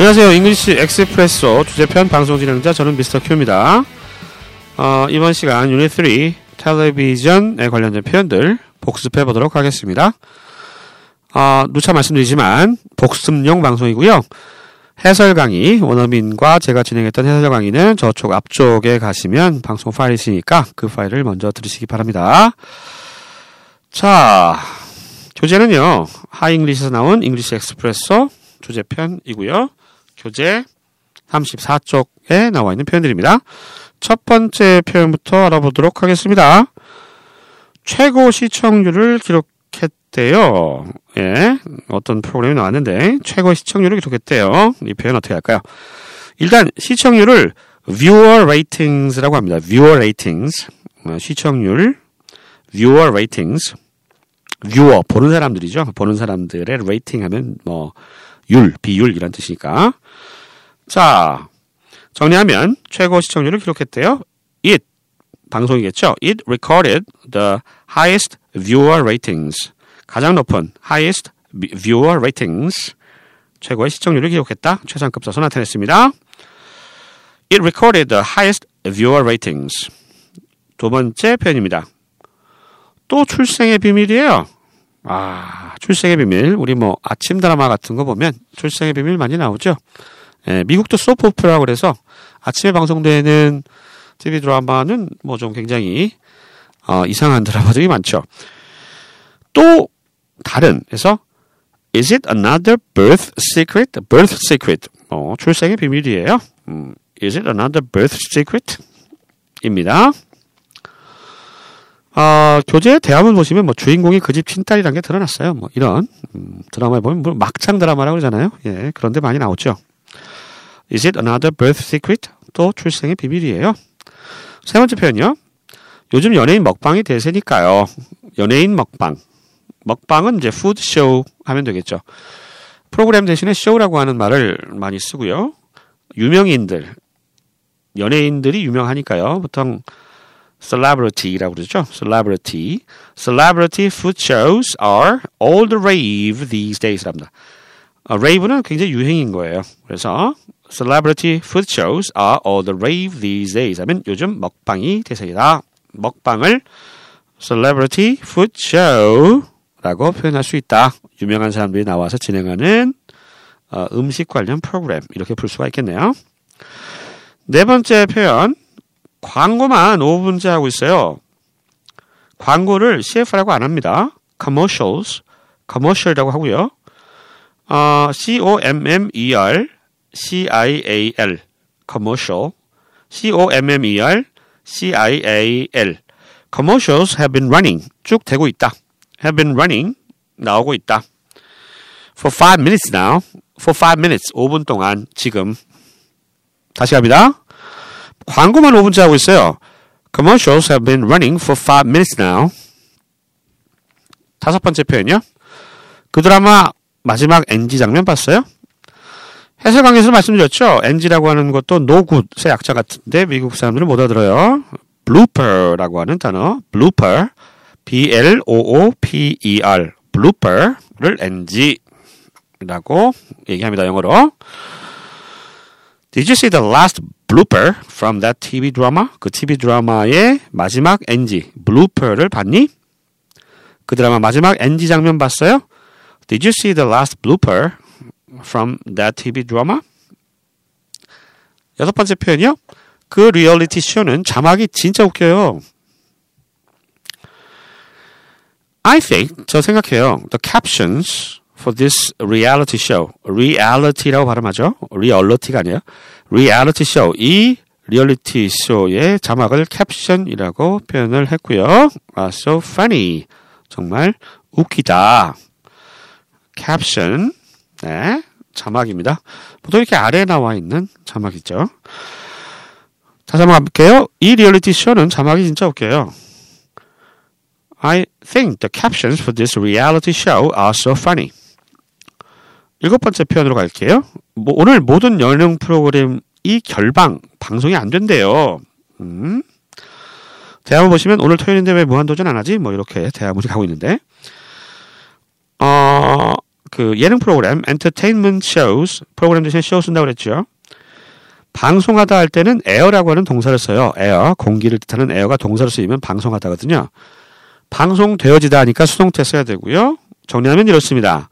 안녕하세요. English Expresso 주제편 방송 진행자 저는 Mr. Q입니다. 어, 이번 시간 유닛 3 텔레비전에 관련된 표현들 복습해 보도록 하겠습니다. 어, 누차 말씀드리지만 복습용 방송이고요. 해설 강의 원어민과 제가 진행했던 해설 강의는 저쪽 앞쪽에 가시면 방송 파일이 있으니까 그 파일을 먼저 들으시기 바랍니다. 자, 교재는요. 하English에서 나온 English Expresso 주제편이고요. 교재 34쪽에 나와 있는 표현들입니다. 첫 번째 표현부터 알아보도록 하겠습니다. 최고 시청률을 기록했대요. 예, 어떤 프로그램이 나왔는데 최고 시청률을 기록했대요. 이 표현 어떻게 할까요? 일단 시청률을 viewer ratings라고 합니다. viewer ratings 어, 시청률 viewer ratings viewer 보는 사람들이죠. 보는 사람들의 rating 하면 뭐 율, 비율 이란 뜻이니까. 자, 정리하면 최고 시청률을 기록했대요. It 방송이겠죠. It recorded the highest viewer ratings. 가장 높은 highest viewer ratings. 최고의 시청률을 기록했다. 최상급 써서 나타냈습니다. It recorded the highest viewer ratings. 두 번째 표현입니다. 또 출생의 비밀이에요. 아, 출생의 비밀. 우리 뭐 아침 드라마 같은 거 보면 출생의 비밀 많이 나오죠. 예, 미국도 소프 오프라 그래서 아침에 방송되는 TV 드라마는 뭐 좀 굉장히 어, 이상한 드라마들이 많죠. 또 다른 그래서 Is it another birth secret? Birth secret. 어, 출생의 비밀이에요. 음, Is it another birth secret? 입니다. 어, 교재 대화문 보시면 뭐 주인공이 그 집 친딸이라는 게 드러났어요. 뭐 이런 음, 드라마에 보면 뭐 막장 드라마라고 그러잖아요. 예, 그런데 많이 나오죠. Is it another birth secret? 또 출생의 비밀이에요. 세 번째 표현요. 요즘 연예인 먹방이 대세니까요. 연예인 먹방. 먹방은 이제 food show 하면 되겠죠. 프로그램 대신에 쇼라고 하는 말을 많이 쓰고요. 유명인들, 연예인들이 유명하니까요. 보통 celebrity라고 그러죠. celebrity. celebrity food shows are all the rave these days 랍니다. 어, rave는 굉장히 유행인 거예요. 그래서 celebrity food shows are all the rave these days 하면 요즘 먹방이 대세이다. 먹방을 celebrity food show라고 표현할 수 있다. 유명한 사람들이 나와서 진행하는 어, 음식 관련 프로그램 이렇게 볼 수가 있겠네요. 네 번째 표현 광고만 5분째 하고 있어요. 광고를 CF라고 안 합니다. commercials, commercial이라고 하고요. 어, C-O-M-M-E-R, C-I-A-L, commercial, C-O-M-M-E-R, C-I-A-L. commercials have been running, 쭉 되고 있다. have been running, 나오고 있다. for five minutes now, for five minutes, 5분 동안, 지금. 다시 갑니다. 광고만 5분째 하고 있어요. Commercials have been running for 5 minutes now. 다섯 번째 표현이요. 그 드라마 마지막 NG 장면 봤어요? 해설 강에서 말씀드렸죠. NG라고 하는 것도 노굿의 약자 같은데 미국 사람들은 못 알아들어요. blooper라고 하는 단어. blooper. B-L-O-O-P-E-R. blooper를 NG라고 얘기합니다. 영어로. Did you see the last blooper from that TV drama? 그 TV 드라마의 마지막 NG, blooper를 봤니? 그 드라마 마지막 NG 장면 봤어요? Did you see the last blooper from that TV drama? 여섯 번째 표현이요. 그 리얼리티 쇼는 자막이 진짜 웃겨요. I think, 저 생각해요. The captions for this reality show. reality라고 발음하죠. 리얼리티가 아니에요. reality show. 이 리얼리티 쇼의 자막을 caption이라고 표현을 했고요. 아, so funny. 정말 웃기다. 캡션. 네. 자막입니다. 보통 이렇게 아래에 나와 있는 자막이죠. 다시 한번 가볼게요. 이 리얼리티 쇼는 자막이 진짜 웃겨요. I think the captions for this reality show are so funny. 일곱 번째 표현으로 갈게요. 뭐, 오늘 모든 연령 프로그램이 결방, 방송이 안 된대요. 음. 대화문 보시면 오늘 토요일인데 왜 무한도전 안 하지? 뭐 이렇게 대화문이 가고 있는데. 어, 그 예능 프로그램 entertainment shows 프로그램 대신 show 쓴다고 그랬죠. 방송하다 할 때는 air라고 하는 동사를 써요. 에어 공기를 뜻하는 에어가 동사를 쓰이면 방송하다거든요. 방송되어지다 하니까 수동태 써야 되고요. 정리하면 이렇습니다.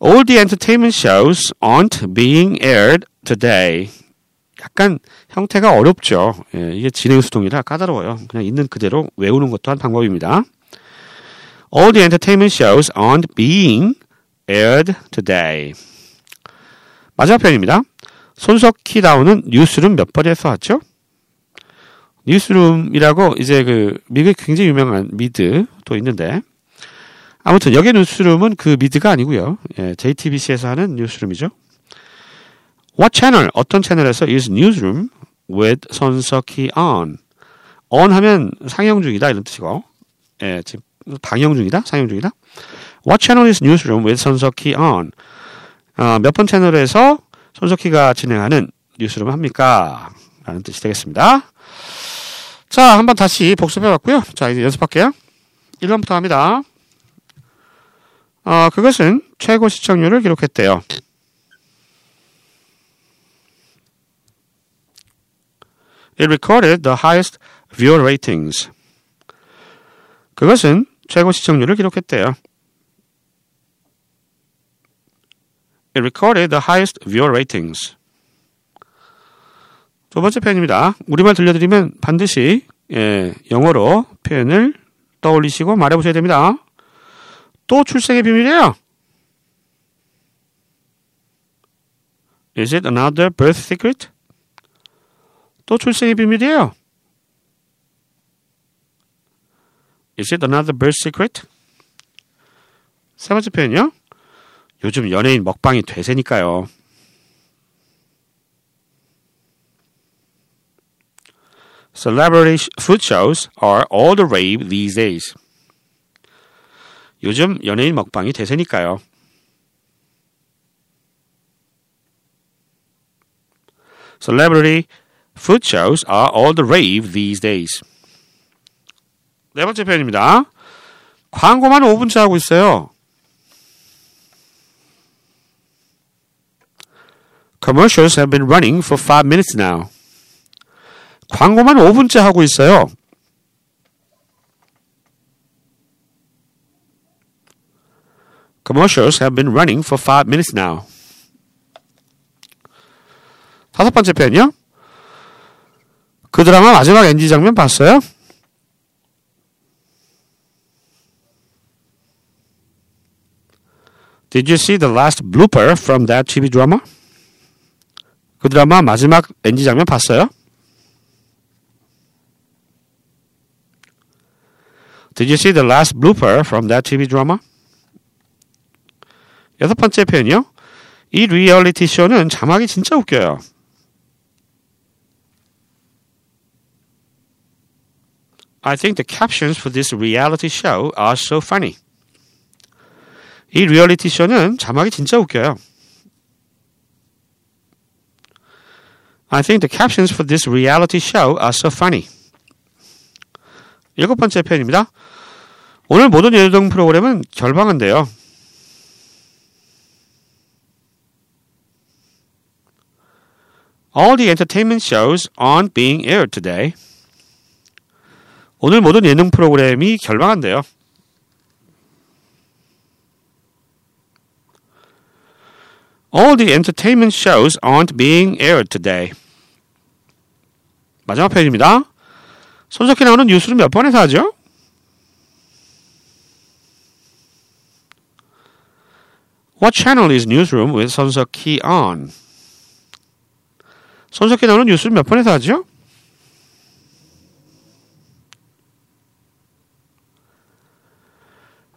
All the entertainment shows aren't being aired today. 약간 형태가 어렵죠. 예, 이게 진행 수동이라 까다로워요. 그냥 있는 그대로 외우는 것도 한 방법입니다. All the entertainment shows aren't being aired today. 마지막 표현입니다. 손석희 나오는 뉴스룸 몇 번에서 왔죠? 뉴스룸이라고 이제 그 미국에 굉장히 유명한 미드 또 있는데 아무튼 여기 뉴스룸은 그 미드가 아니고요. 예, JTBC에서 하는 뉴스룸이죠. What channel? 어떤 채널에서 is newsroom with 손석희 on? on 하면 상영 중이다 이런 뜻이고 예, 지금 방영 중이다 상영 중이다. What channel is newsroom with 손석희 on? 어, 몇번 채널에서 손석희가 진행하는 뉴스룸 합니까? 라는 뜻이 되겠습니다. 자, 한번 다시 복습해 봤고요. 자, 이제 연습할게요. 1번부터 합니다. 어, 그것은 최고 시청률을 기록했대요. It recorded the highest viewer ratings. 그것은 최고 시청률을 기록했대요. It recorded the highest viewer ratings. 두 번째 표현입니다. 우리말 들려드리면 반드시 예, 영어로 표현을 떠올리시고 말해보셔야 됩니다. 또 출생의 비밀이에요. Is it another birth secret? 또 출생의 비밀이에요. Is it another birth secret? 세 번째 표현이요. 요즘 연예인 먹방이 대세니까요. Celebrity food shows are all the rave these days. 요즘 연예인 먹방이 대세니까요. Celebrity food shows are all the rave these days. 네 번째 표현입니다. 광고만 5분째 하고 있어요. Commercials have been running for 5 minutes now. 광고만 5분째 하고 있어요. Commercials have been running for 5 minutes now. 다섯 번째 표현이요. 그 드라마 마지막 엔지 장면 봤어요? Did you see the last blooper from that TV drama? 그 드라마 마지막 엔지 장면 봤어요? Did you see the last blooper from that TV drama? 여섯 번째 표현이요. 이 리얼리티 쇼는 자막이 진짜 웃겨요. I think the captions for this reality show are so funny. 이 리얼리티 쇼는 자막이 진짜 웃겨요. I think the captions for this reality show are so funny. 일곱 번째 표현입니다. 오늘 모든 예능 프로그램은 결방한대요. All the entertainment shows aren't being aired today. 오늘 모든 예능 프로그램이 결방한대요. All the entertainment shows aren't being aired today. 마지막 페이지입니다. 손석희 나오는 뉴스를 몇 번에서 하죠? What channel is newsroom with 손석희 on? 손석희 나오는 뉴스를 몇 번에서 하죠?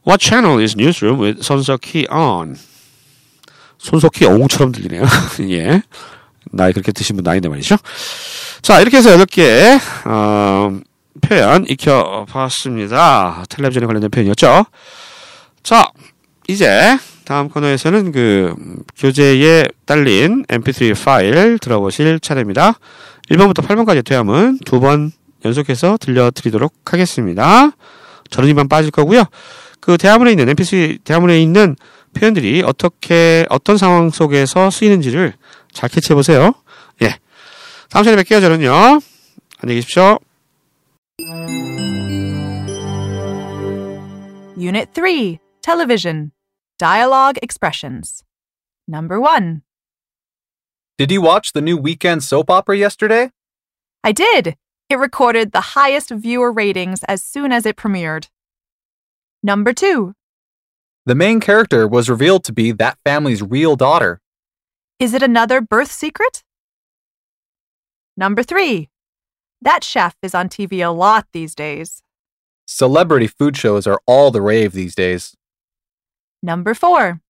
What channel is newsroom with 손석희 on? 손석희 어웅처럼 들리네요. 예. 나이 그렇게 드신 분 나이네 말이죠. 자, 이렇게 해서 8개, 어, 표현 익혀봤습니다. 텔레비전에 관련된 표현이었죠. 자, 이제 다음 코너에서는 그 교재에 딸린 mp3 파일 들어보실 차례입니다. 1번부터 8번까지 대함은 두 번 연속해서 들려드리도록 하겠습니다. 저는 이만 빠질 거고요. 그 대화문에 있는 mp3 대화문에 있는 표현들이 어떻게 어떤 상황 속에서 쓰이는지를 잘 캐치해 보세요. 예. 다음 시간에 뵐게요. 저는요. 안녕히 계십시오. Unit 3 Television Dialogue Expressions. Number 1. Did you watch the new weekend soap opera yesterday? I did. It recorded the highest viewer ratings as soon as it premiered. Number 2. The main character was revealed to be that family's real daughter. Is it another birth secret? Number 3. That chef is on TV a lot these days. Celebrity food shows are all the rave these days. Number 4.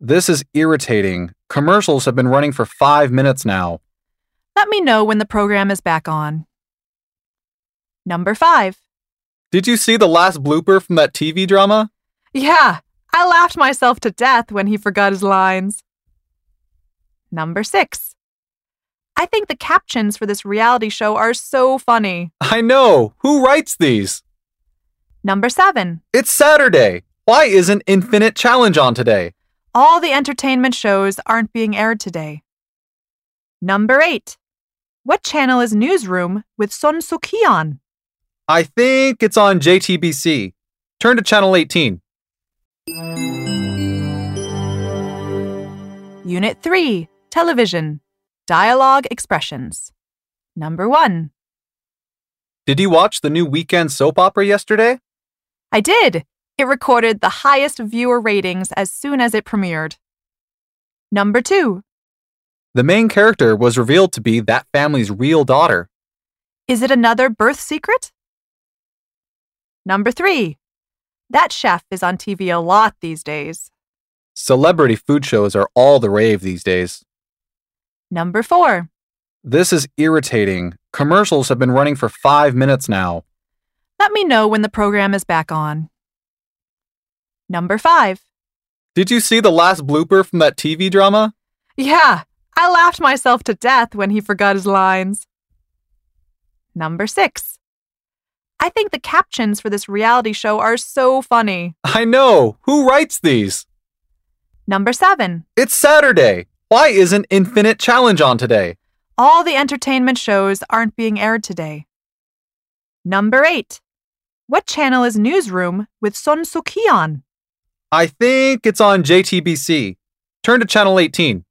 This is irritating. Commercials have been running for five minutes now. Let me know when the program is back on. Number 5. Did you see the last blooper from that TV drama? Yeah, I laughed myself to death when he forgot his lines. Number 6. I think the captions for this reality show are so funny. I know. Who writes these? Number 7. It's Saturday. Why isn't Infinite Challenge on today? All the entertainment shows aren't being aired today. Number 8. What channel is Newsroom with Son Soo-ki on? I think it's on JTBC. Turn to channel 18. Unit 3 Television Dialogue Expressions. Number 1. Did you watch the new weekend soap opera yesterday? I did. It recorded the highest viewer ratings as soon as it premiered. Number 2. The main character was revealed to be that family's real daughter. Is it another birth secret? Number 3. That chef is on TV a lot these days. Celebrity food shows are all the rave these days. Number 4. This is irritating. Commercials have been running for five minutes now. Let me know when the program is back on. Number 5. Did you see the last blooper from that TV drama? Yeah, I laughed myself to death when he forgot his lines. Number 6. I think the captions for this reality show are so funny. I know. Who writes these? Number 7. It's Saturday. Why isn't Infinite Challenge on today? All the entertainment shows aren't being aired today. Number 8. What channel is Newsroom with Son Soo-ki on? I think it's on JTBC. Turn to channel 18.